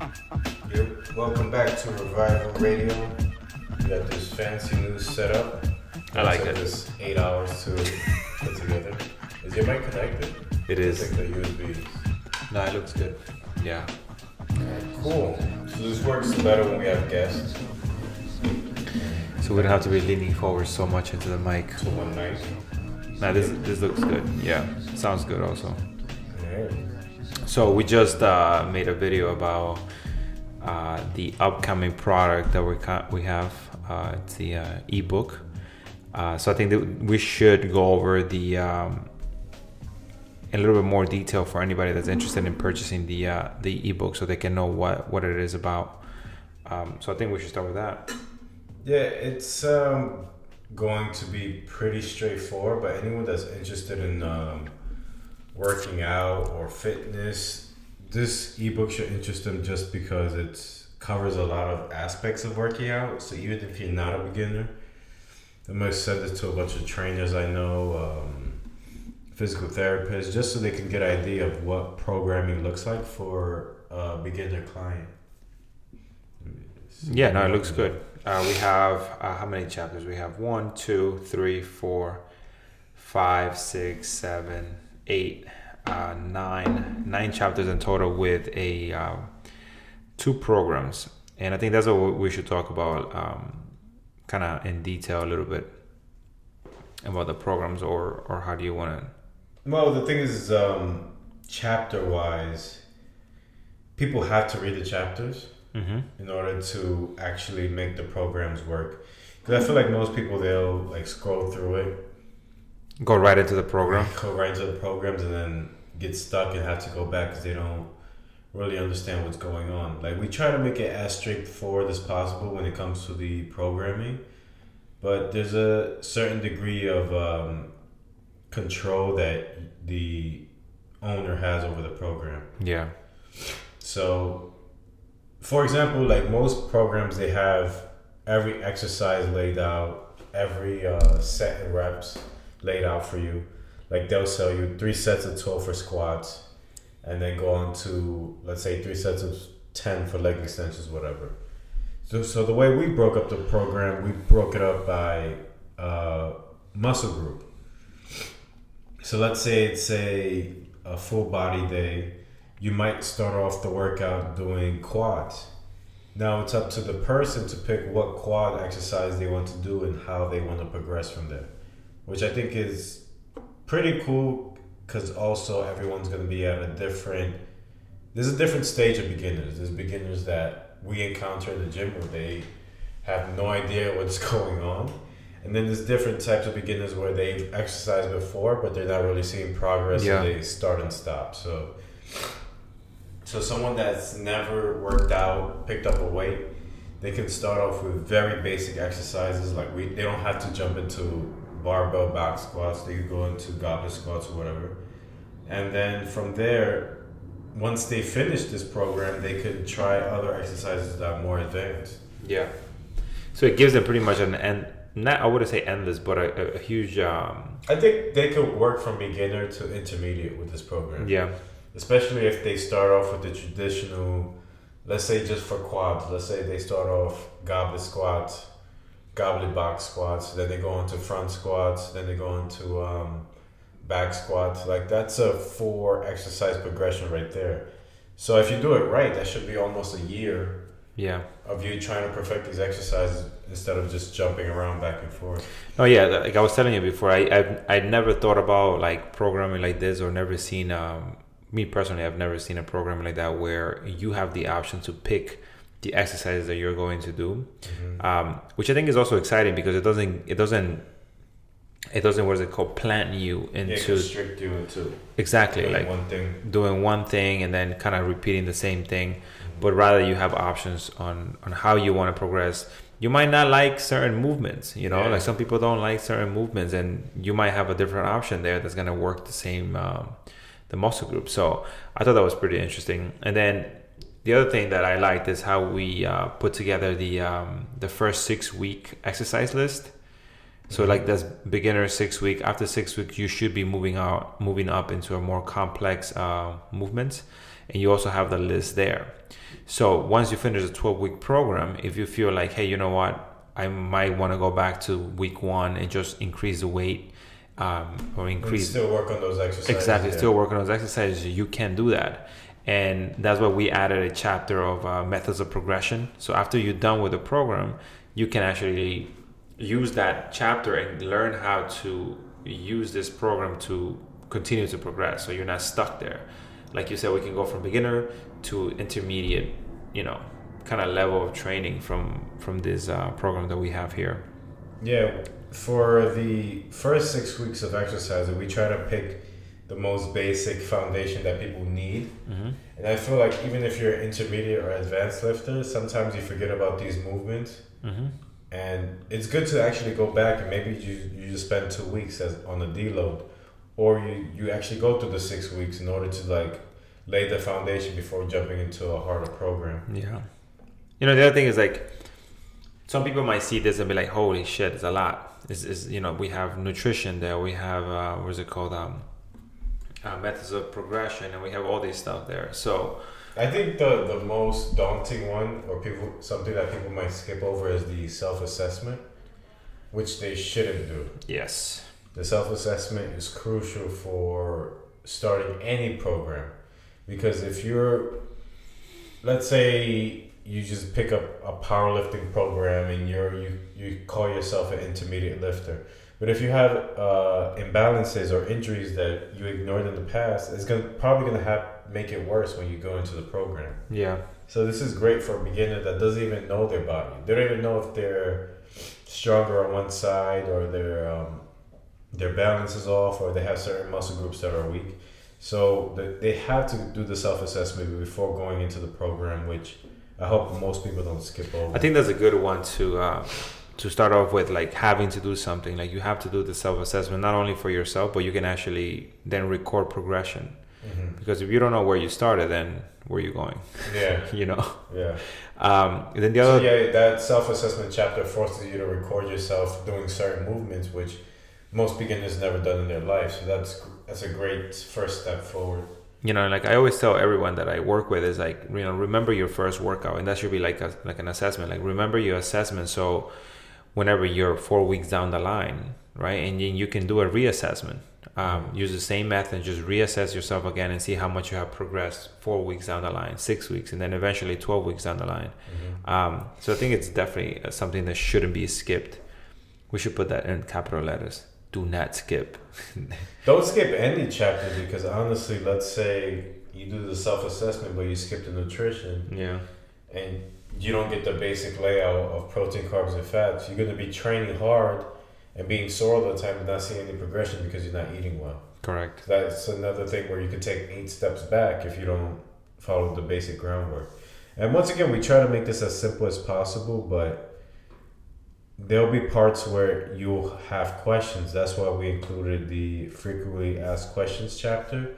Yep. Welcome back to Revival Radio. We got this fancy new setup. I like took it. This eight hours to put together. Is your mic connected? It's is. like the USB. No, it looks good. Yeah. Cool. So this works better when we have guests. So we don't have to be leaning forward so much into the mic. So one night. Nah, this this looks good. Yeah, sounds good also. So we just uh, made a video about uh, the upcoming product that we ca- we have. Uh, it's the uh, ebook. Uh, so I think that we should go over the um, a little bit more detail for anybody that's interested in purchasing the uh, the ebook, so they can know what what it is about. Um, so I think we should start with that. Yeah, it's um, going to be pretty straightforward, but anyone that's interested in um, working out or fitness, this ebook should interest them just because it covers a lot of aspects of working out. So even if you're not a beginner, I might send this to a bunch of trainers I know, um, physical therapists, just so they can get an idea of what programming looks like for a beginner client. Yeah, no, it looks good. Uh, we have uh, how many chapters? We have one, two, three, four, five, six, seven, eight, uh, nine, nine chapters in total with a um, two programs, and I think that's what we should talk about, um, kind of in detail a little bit about the programs, or or how do you want to? Well, the thing is, um, chapter wise, people have to read the chapters Mm-hmm. in order to actually make the programs work. Because I feel like most people they'll like scroll through it, Go right into the program. go right into the programs, and then get stuck and have to go back because they don't really understand what's going on. Like we try to make it as straightforward as possible when it comes to the programming, but there's a certain degree of um, control that the owner has over the program. Yeah. So, for example, like most programs, they have every exercise laid out, every uh, set and reps laid out for you. Like they'll sell you three sets of 12 for squats, and then go on to, let's say, three sets of 10 for leg extensions, whatever. So, so the way we broke up the program, we broke it up by uh, muscle group. So let's say it's a, a full body day you might start off the workout doing quads. Now it's up to the person to pick what quad exercise they want to do and how they want to progress from there, which I think is pretty cool because also everyone's going to be at a different. There's a different stage of beginners. There's beginners that we encounter in the gym where they have no idea what's going on. And then there's different types of beginners where they've exercised before, but they're not really seeing progress Yeah. and they start and stop. So so someone that's never worked out, picked up a weight, they can start off with very basic exercises. Like we, they don't have to jump into barbell back squats. They could go into goblet squats or whatever. And then from there, once they finish this program, they could try other exercises that are more advanced. Yeah. So it gives them pretty much an end. Not I wouldn't say endless, but a, a, a huge. Um, I think they could work from beginner to intermediate with this program. yeah. especially if they start off with the traditional let's say just for quads let's say they start off goblet squats goblet box squats then they go into front squats then they go into um, back squats like that's a four exercise progression right there so if you do it right that should be almost a year Yeah. of you trying to perfect these exercises instead of just jumping around back and forth Oh yeah. Like I was telling you before, I I've, I'd never thought about like programming like this, or never seen. Um, me personally, I've never seen a program like that where you have the option to pick the exercises that you're going to do, um, which I think is also exciting because it doesn't it doesn't it doesn't what is it called plant you yeah, into constrict you into exactly doing like one thing. doing one thing and then kind of repeating the same thing but rather you have options on on how you want to progress. You might not like certain movements you know Yeah. like some people don't like certain movements and you might have a different option there that's going to work the same um, the muscle group. So i thought that was pretty interesting. And then the other thing that i liked is how we uh, put together the um, the first six week exercise list so like that's beginner six week. After six weeks, you should be moving out, moving up into a more complex uh, movements. and you also have the list there. So once you finish the 12 week program, if you feel like, hey, you know what, I might want to go back to week one and just increase the weight um, or increase. And still work on those exercises. Exactly, yeah. still work on those exercises. You can do that. And that's why we added a chapter of uh, methods of progression. So after you're done with the program, you can actually use that chapter and learn how to use this program to continue to progress. So you're not stuck there. Like you said, we can go from beginner to intermediate, you know, kind of level of training from from this uh, program that we have here. Yeah, for the first six weeks of exercise, we try to pick the most basic foundation that people need. Mm-hmm. And I feel like even if you're an intermediate or advanced lifter, sometimes you forget about these movements. Mm-hmm. And it's good to actually go back and maybe you, you just spend two weeks as on a deload, or you, you actually go through the six weeks in order to like lay the foundation before jumping into a harder program. Yeah. You know, the other thing is like, some people might see this and be like, "Holy shit, it's a lot." Is is you know we have nutrition there, we have uh, what is it called, um, uh, methods of progression, and we have all these stuff there. So I think the the most daunting one, or people something that people might skip over, is the self assessment, which they shouldn't do. yes, The self assessment is crucial for starting any program, because if you're, let's say you just pick up a powerlifting program and you're you you call yourself an intermediate lifter. But if you have uh, imbalances or injuries that you ignored in the past, it's gonna probably gonna have make it worse when you go into the program. yeah, So this is great for a beginner that doesn't even know their body. They don't even know if they're stronger on one side or their um, their balance is off or they have certain muscle groups that are weak. So the, they have to do the self assessment before going into the program, which I hope most people don't skip over. I think that's a good one to uh, to start off with, like having to do something. Like you have to do the self assessment not only for yourself, but you can actually then record progression. Mhm. Because if you don't know where you started, then where are you going? Yeah, You know. yeah. Um, then the So other yeah, that self assessment chapter forces you to record yourself doing certain movements, which most beginners never done in their life. So that's that's a great first step forward. you know like i always tell everyone that i work with is like you know remember your first workout and that should be like a like an assessment like remember your assessment so whenever you're four weeks down the line right? And then you can do a reassessment. Um, use the same method just reassess yourself again and see how much you have progressed four weeks down the line six weeks and then eventually 12 weeks down the line. Um, so i think it's definitely uh, something that shouldn't be skipped. We should put that in capital letters. Do not skip. Don't skip any chapter because honestly, let's say you do the self assessment, but you skip the nutrition. Yeah. And you don't get the basic layout of protein, carbs, and fats. You're going to be training hard and being sore all the time and not seeing any progression because you're not eating well. correct That's another thing where you can take eight steps back if you don't follow the basic groundwork. And once again, we try to make this as simple as possible, but there'll be parts where you'll have questions. That's why we included the frequently asked questions chapter,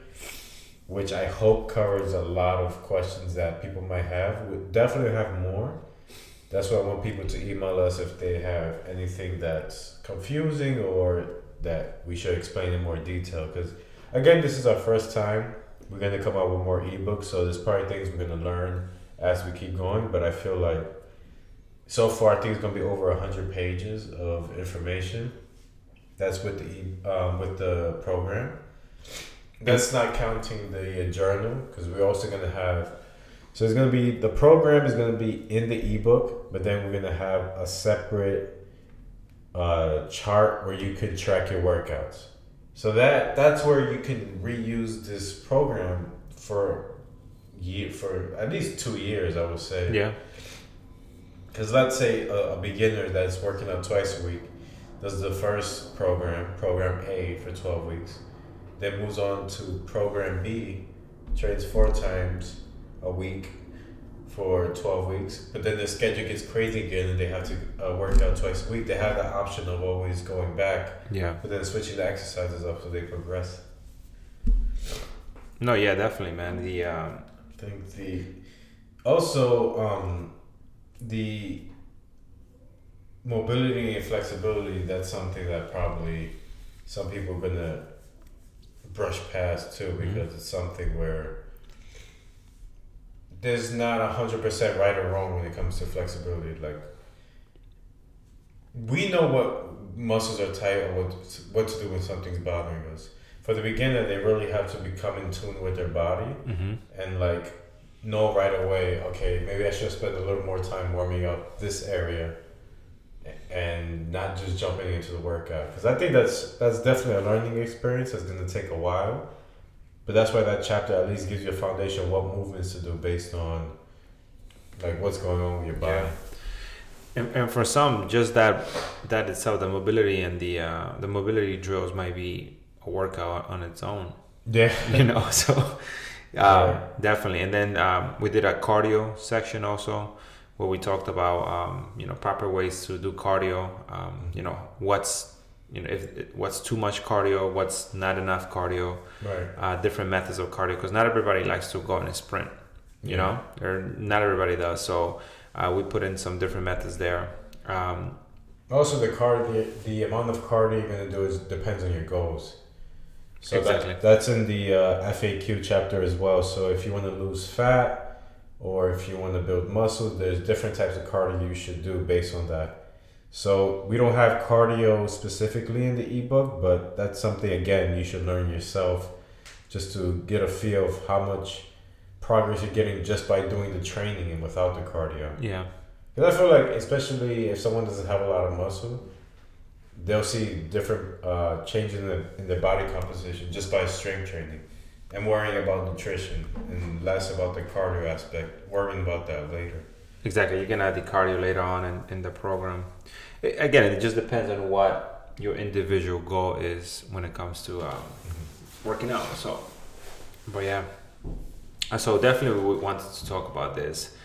which I hope covers a lot of questions that people might have. We definitely have more. That's why I want people to email us if they have anything that's confusing or that we should explain in more detail. Because again, this is our first time. We're gonna come out with more ebooks, so there's probably things we're gonna learn as we keep going. But I feel like so far, I think it's gonna be over hundred pages of information. That's with the um, with the program. That's not counting the uh, journal because we're also gonna have. So it's gonna be the program is gonna be in the ebook, but then we're gonna have a separate uh, chart where you can track your workouts. So that that's where you can reuse this program for year for at least two years, I would say. yeah Because let's say a, a beginner that's working out twice a week does the first program, program A, for 12 weeks, then moves on to program B, trains four times a week for 12 weeks, but then the schedule gets crazy again and they have to uh, work out twice a week. They have the option of always going back, yeah but then switching the exercises up so they progress. No, yeah, definitely, man. The um, I think the also um, the mobility and flexibility that's something that probably some people are gonna brush past too Mhm. because it's something where there's not a hundred percent right or wrong when it comes to flexibility. Like we know what muscles are tight or what what to do when something's bothering us. For the beginner, they really have to become in tune with their body Mm-hmm. and like know right away. Okay, maybe I should spend a little more time warming up this area, and not just jumping into the workout. Because I think that's that's definitely a learning experience. That's gonna take a while, but that's why that chapter at least gives you a foundation of what movements to do based on like what's going on with your body. Yeah. And, and for some, just that that itself, the mobility and the uh, the mobility drills might be a workout on its own. Yeah. You know, so um, Yeah. definitely. And then um, we did a cardio section also, where we talked about um, you know proper ways to do cardio. Um, you know what's you know if what's too much cardio, what's not enough cardio, Right. uh, different methods of cardio because not everybody likes to go in a sprint. You Yeah. know, or not everybody does. So uh, we put in some different methods there. Um, Also, the cardio, the amount of cardio you're gonna do is depends on your goals. So Exactly. that, that's in the uh, FAQ chapter as well. So if you want to lose fat or if you want to build muscle, there's different types of cardio you should do based on that. So we don't have cardio specifically in the ebook, but that's something again you should learn yourself, just to get a feel of how much progress you're getting just by doing the training and without the cardio. yeah, Because I feel like, especially if someone doesn't have a lot of muscle, they'll see different uh, changes in, the, in their body composition just by strength training and worrying about nutrition and less about the cardio aspect, worrying about that later. exactly. You can add the cardio later on in, in the program. A- Again, it just depends on what your individual goal is when it comes to um, working out. So, but yeah, Uh, so definitely we wanted to talk about this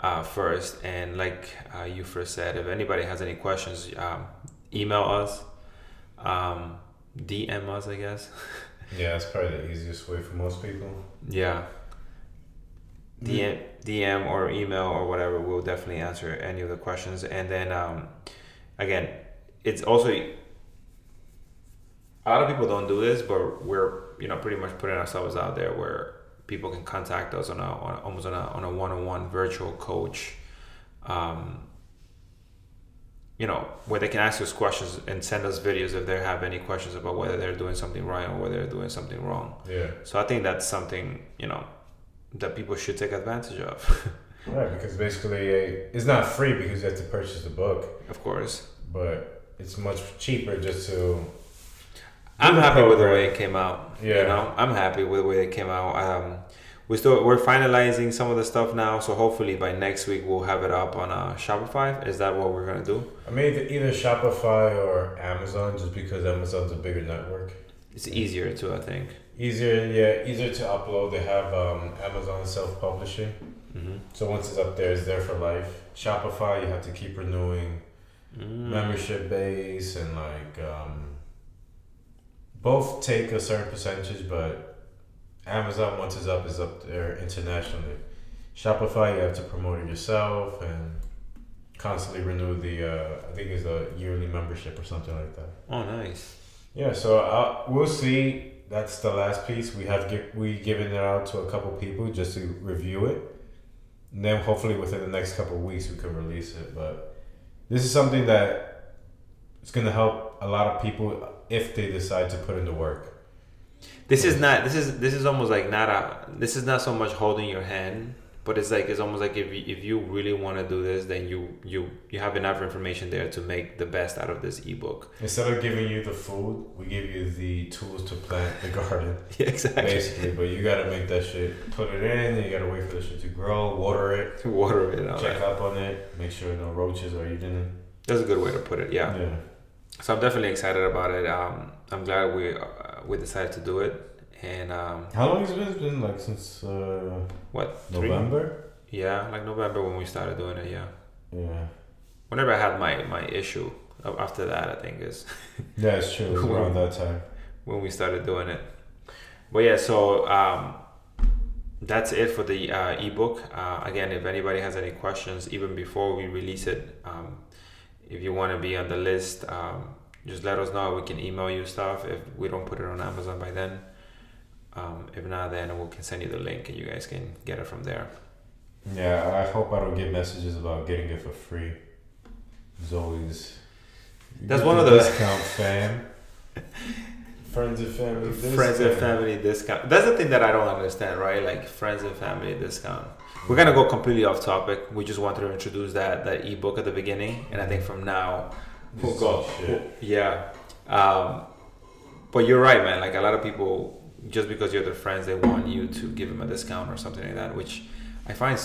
uh, first. And like uh, you first said, if anybody has any questions, um, email us, um, DM us, I guess. Yeah, that's probably the easiest way for most people. Yeah. DM, DM or email or whatever, we'll definitely answer any of the questions. And then, um, again, it's also a lot of people don't do this, but we're you know pretty much putting ourselves out there where people can contact us on a on, almost on a on a one on one virtual coach. Um, you know where they can ask us questions and send us videos if they have any questions about whether they're doing something right or whether they're doing something wrong. Yeah, So I think that's something you know that people should take advantage of. right. Because basically, uh, it's not free because you have to purchase the book, of course, but it's much cheaper just to. I'm happy with the way it came out. Yeah. You know, I'm happy with the way it came out. Um, we still we're finalizing some of the stuff now, so hopefully by next week we'll have it up on uh, Shopify. Is that what we're gonna do? I mean, either Shopify or Amazon, just because Amazon's a bigger network. It's easier too, I think. Easier, yeah, easier to upload. They have um, Amazon self publishing, Mm-hmm. so once it's up there, it's there for life. Shopify, you have to keep renewing Mm. membership base and like um, both take a certain percentage, but Amazon once it's up is up there internationally. Shopify, you have to promote it yourself and constantly renew the. Uh, I think it's a yearly membership or something like that. Oh, nice. Yeah, so uh, we'll see. That's the last piece. We have we given it out to a couple people just to review it, and then hopefully within the next couple of weeks we can release it. But this is something that is going to help a lot of people if they decide to put in the work. This is not. This is this is almost like not a. This is not so much holding your hand, but it's like it's almost like if you, if you really want to do this, then you you you have enough information there to make the best out of this ebook. Instead of giving you the food, we give you the tools to plant the garden, Yeah, exactly. basically. But you got to make that shit, put it in. You got to wait for the shit to grow, water it, To Water it check up on it, make sure no roaches are eating it. That's a good way to put it. Yeah. yeah. So I'm definitely excited about it. Um, I'm glad we uh, we decided to do it. And um, How long has it been? It's been like since uh, what? Three? November. Yeah, like November when we started doing it. Yeah. Yeah, Whenever I had my my issue. After that, I think is yeah, it's true. It was around that time. when we started doing it. But yeah, so um, that's it for the uh, ebook. Uh, again, if anybody has any questions, even before we release it, um, if you want to be on the list, um, just let us know. We can email you stuff if we don't put it on Amazon by then. Um, if not, then we can send you the link and you guys can get it from there. Yeah, I hope I don't get messages about getting it for free. There's always That's one of the- discount fam. Friends and family. friends and family discount. That's the thing that I don't understand, right? Like friends and family discount. We're gonna go completely off topic. We just wanted to introduce that that ebook at the beginning, and I think from now we'll go. Yeah, um, but you're right, man. Like a lot of people, just because you're their friends, they want you to give them a discount or something like that, which I find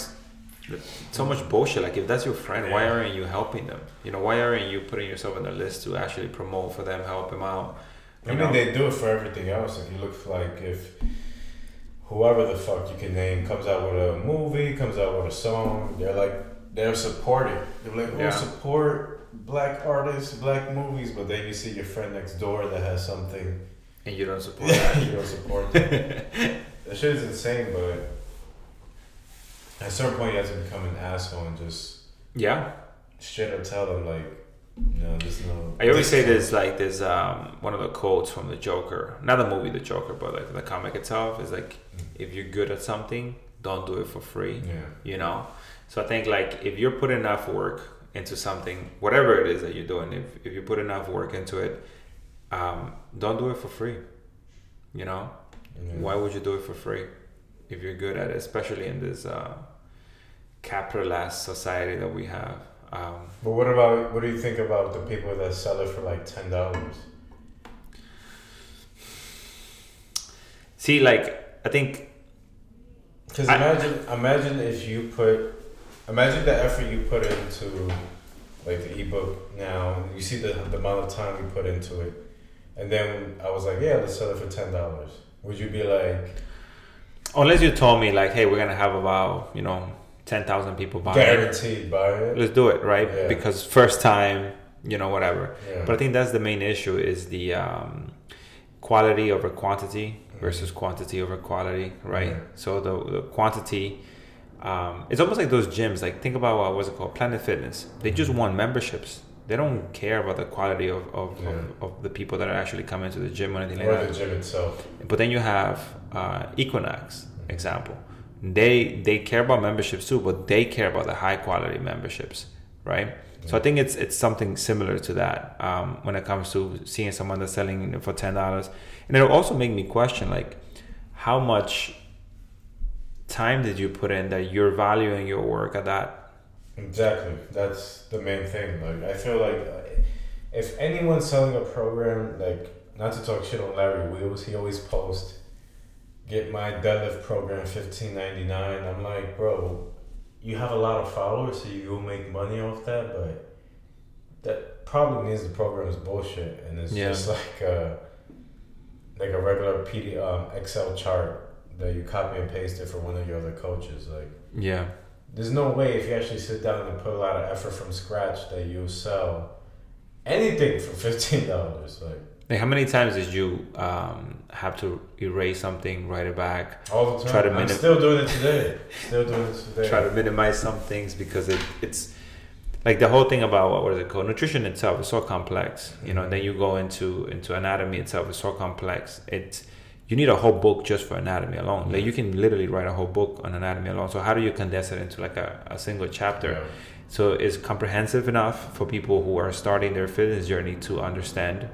so much bullshit. Like if that's your friend, why aren't you helping them? You know, why aren't you putting yourself on the list to actually promote for them, help them out? I mean, know? they do it for everything else. If you look like if whoever the fuck you can name comes out with a movie, comes out with a song, they're like they're supporting. They're like, oh, Yeah. support black artists, black movies, but then you see your friend next door that has something. And you don't support that. you don't support them. that shit is insane, but at a certain point you have to become an asshole and just Yeah, straight up tell them like, no, there's no. I always say there's like there's um, one of the quotes from the Joker, not the movie The Joker, but like the comic itself is like, if you're good at something, don't do it for free. Yeah. You know, so I think like if you're putting enough work into something, whatever it is that you're doing, if if you put enough work into it, um, don't do it for free. You know, yeah. why would you do it for free if you're good at it, especially in this uh, capitalist society that we have? Um, But what about what do you think about the people that sell it for like ten dollars? see, like I think Because I- imagine, imagine if you put, imagine the effort you put into, like the ebook now. You see the the amount of time you put into it, and then I was like, yeah, let's sell it for ten dollars. Would you be like Unless you told me like, hey, we're gonna have about you know ten thousand people buy it. guaranteed buy it? Let's do it, right? Yeah. Because first time, you know, whatever. Yeah. But I think that's the main issue is the um, quality over quantity versus quantity over quality, right? Yeah. So the, the quantity, um, it's almost like those gyms. Like think about what was it called, Planet Fitness. They just want memberships. They don't care about the quality of, of, Yeah. of, of the people that are actually coming to the gym or anything like or that. the gym itself. But then you have uh, Equinox example. They they care about memberships too, but they care about the high quality memberships, right? So I think it's it's something similar to that um, when it comes to seeing someone that's selling for ten dollars, and it'll also make me question like how much time did you put in that you're valuing your work at that Exactly. That's the main thing. Like I feel like uh, if anyone's selling a program, like not to talk shit on Larry Wheels, he always posts, "Get my deadlift program fifteen ninety nine. I'm like, bro, you have a lot of followers, so you will make money off that, but that probably means the program is bullshit, and it's Yeah. just like a like a regular PD um, Excel chart that you copy and paste it for one of your other coaches, like. yeah There's no way if you actually sit down and put a lot of effort from scratch that you'll sell anything for fifteen dollars. Like like how many times did you um, have to erase something write it back all the time. Try to I'm still doing it today. Still doing it today. try to minimize some things because it, it's like the whole thing about what was it called nutrition itself is so complex you know and then you go into into anatomy itself is so complex it's you need a whole book just for anatomy alone like you can literally write a whole book on anatomy alone so how do you condense it into like a, a single chapter Yeah. so it's comprehensive enough for people who are starting their fitness journey to understand.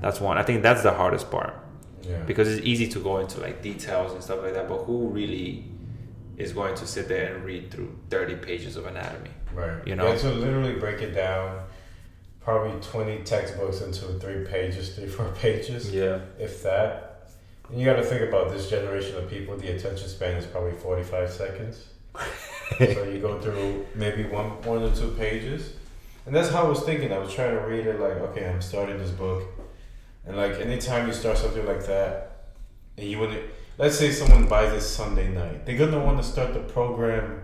That's one i think that's the hardest part Yeah. because it's easy to go into like details and stuff like that but who really is going to sit there and read through 30 pages of anatomy Right. You know? Yeah, so literally break it down. Probably twenty textbooks into three pages, three four pages, yeah if that. And you got to think about this generation of people. The attention span is probably forty five seconds. so you go through maybe one one or two pages, and that's how I was thinking. I was trying to read it like, okay, I'm starting this book, and like anytime you start something like that, and you wouldn't, let's say someone buys it Sunday night, they're gonna want to start the program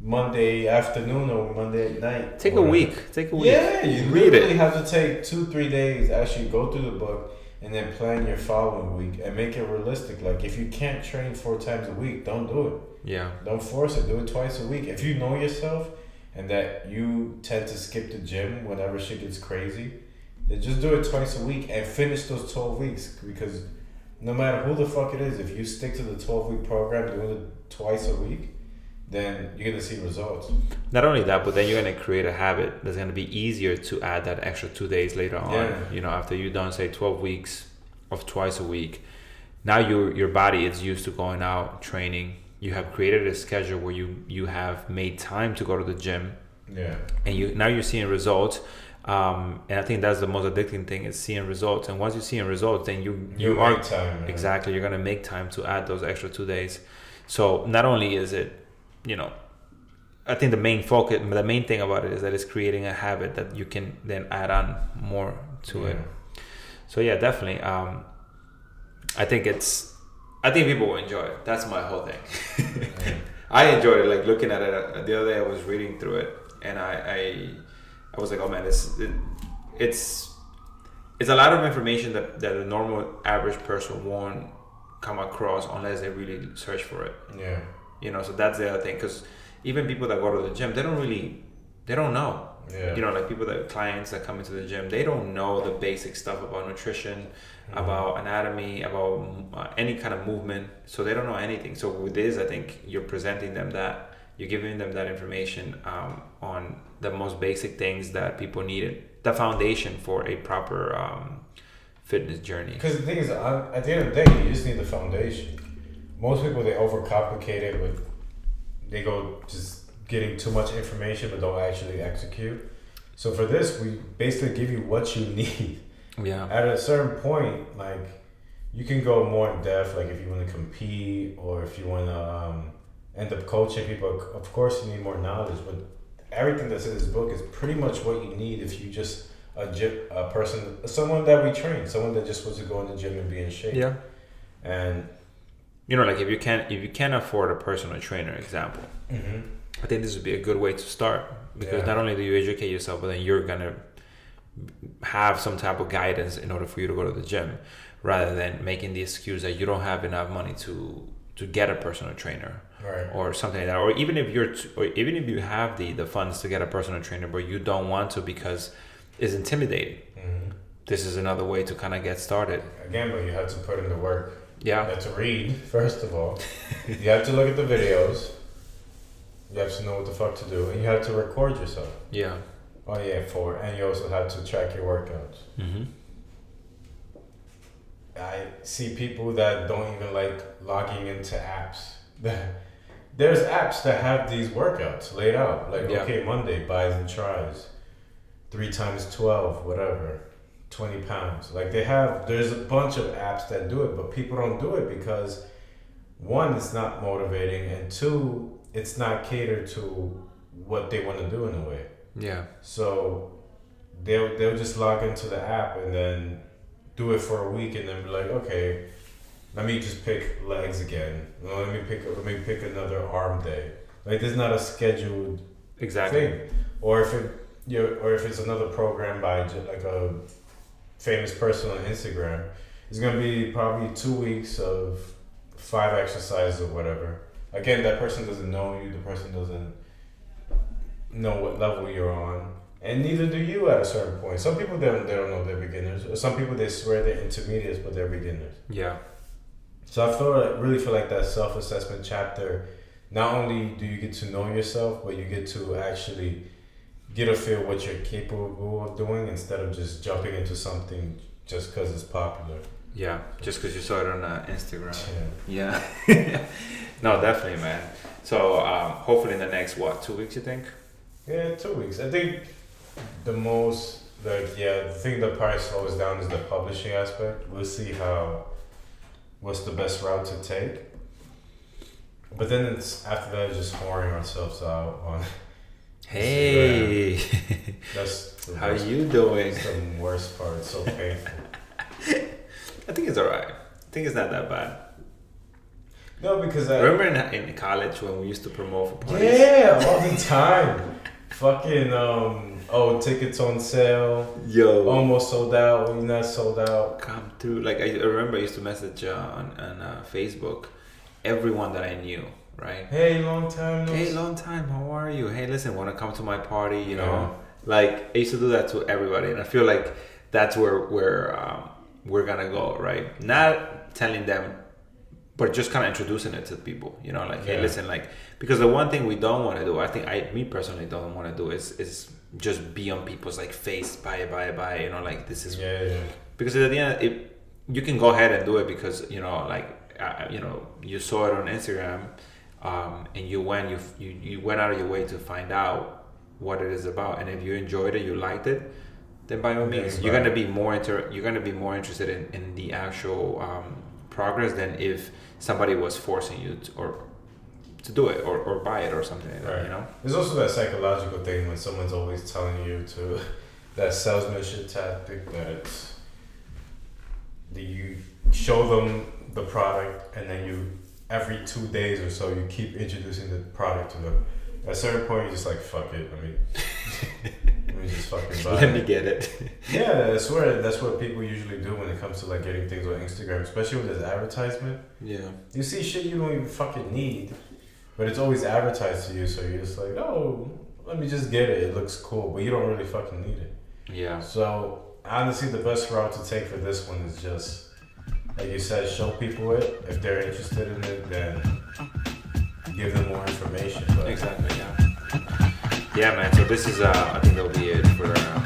Monday afternoon or Monday night. take a week take a week Yeah, you Read literally it. have to take two, three days, actually go through the book, and then plan your following week and make it realistic. Like if you can't train four times a week, don't do it. yeah Don't force it. Do it twice a week. If you know yourself and that you tend to skip the gym whenever shit gets crazy, then just do it twice a week and finish those twelve weeks. Because no matter who the fuck it is, if you stick to the twelve week program, doing it twice a week, then you're gonna see results. Not only that, but then you're gonna create a habit that's gonna be easier to add that extra two days later on. Yeah. You know, after you've done say twelve weeks of twice a week, now your your body is used to going out training. You have created a schedule where you you have made time to go to the gym, Yeah. and you now you're seeing results. Um, and I think that's the most addicting thing is seeing results. And once you're seeing results, then you you You are time. Exactly. You're going to make time to add those extra two days. So not only is it, you know, I think the main focus, the main thing about it is that it's creating a habit that you can then add on more to it. So yeah, definitely. Um, I think it's, I think people will enjoy it. That's my whole thing. Yeah. I enjoyed it. Like looking at it the other day, I was reading through it, and I, I, I was like, oh man, it's, it, it's, it's a lot of information that that a normal average person won't come across unless they really search for it. Yeah. You know, so that's the other thing. Because even people that go to the gym, they don't really, they don't know. Yeah. You know, like people that clients that come into the gym, they don't know the basic stuff about nutrition, Mhm. about anatomy, about uh, any kind of movement. So they don't know anything. So with this, I think you're presenting them that you're giving them that information um, on the most basic things that people needed, the foundation for a proper um, fitness journey. Because the thing is, at the end of the day, you just need the foundation. Most people they overcomplicate it with, they go just getting too much information but don't actually execute. So for this, we basically give you what you need. Yeah. At a certain point, like you can go more in depth, like if you want to compete or if you want to um, end up coaching people. Of course, you need more knowledge, but everything that's in this book is pretty much what you need if you just a gym, a person, someone that we train, someone that just wants to go in the gym and be in shape. Yeah. And You know, like if you can't if you can't afford a personal trainer, example, mm-hmm. I think this would be a good way to start because Yeah. not only do you educate yourself, but then you're gonna have some type of guidance in order for you to go to the gym, rather than making the excuse that you don't have enough money to to get a personal trainer right, or something like that. Or even if you're, t- or even if you have the the funds to get a personal trainer, but you don't want to because it's intimidating. hmm This is another way to kind of get started. again, but you have to put in the work. You Yeah. have to read first of all. you have to look at the videos. You have to know what the fuck to do, and you have to record yourself. Yeah. Oh yeah, four, and you also have to track your workouts. Mm-hmm. I see people that don't even like logging into apps. There's apps that have these workouts laid out. Like, Yeah. okay, Monday, bis and tris. Three times 12, whatever. 20 pounds. Like, they have, there's a bunch of apps that do it, but people don't do it because one, it's not motivating, and two, it's not catered to what they want to do in a way. Yeah. So they'll they'll just log into the app and then do it for a week and then be like, okay, let me just pick legs again. Let me pick let me pick another arm day. Like there's not a scheduled Exactly. thing. Or if it you know, or if it's another program by like a famous person on Instagram, it's gonna be probably two weeks of five exercises or whatever. Again, that person doesn't know you. The person doesn't know what level you're on, and neither do you at a certain point. Some people they don't, they don't know they're beginners. Or some people they swear they're intermediates, but they're beginners. Yeah. So I feel like, really feel like that self assessment chapter. Not only do you get to know yourself, but you get to actually get a feel what you're capable of doing instead of just jumping into something just because it's popular. Yeah. Just because you saw it on uh, Instagram. Yeah. Yeah. no, definitely, man. So um, hopefully in the next what two weeks you think? Yeah, two weeks. I think the most like yeah, the thing that probably slows down is the publishing aspect. We'll see how what's the best route to take. But then it's after that just whoring ourselves out on Hey, that's how worst, you doing? it's the worst part. It's so painful. I think it's alright. I think it's not that bad. No, because I Remember in, in college when we used to promote for parties? yeah all the time. Fucking um oh tickets on sale Yo, almost sold out. We're not sold out. come through. Like I remember I used to message uh, on on uh, Facebook everyone that I knew. Right. Hey, long time. No Hey, long time. How are you? Hey, listen, want to come to my party? You know, like I used to do that to everybody, and I feel like that's where where um, we're gonna go, right? Not telling them but just kind of introducing it to people. You know, like hey, listen, like because the one thing we don't want to do, I think I me personally don't want to do is is just be on people's like face, buy buy buy. You know, like this is Yeah, yeah. because at the end it you can go ahead and do it because you know like uh, you know you saw it on instagram um, and you went you, you you went out of your way to find out what it is about and if you enjoyed it you liked it then by all means you you're gonna be more inter- you're gonna be more interested in, in the actual um, progress than if somebody was forcing you to, or to do it or, or buy it or something like that Right. you know There's also that psychological thing when someone's always telling you to that salesmanship tactic that that you show them the product and then you every two days or so you keep introducing the product to them. At a certain point, you're just like, fuck it. I mean, let me just fucking buy let me get it Yeah, that's what that's what people usually do when it comes to like getting things on Instagram, especially with this advertisement. yeah You see shit you don't even fucking need, but it's always advertised to you, so you're just like, oh, let me just get it. It looks cool, but you don't really fucking need it. yeah So honestly, the best route to take for this one is just, like you said, show people it. If they're interested in it, then give them more information. But Exactly. Yeah. Yeah, man. So this is, uh, I think that'll be it for uh,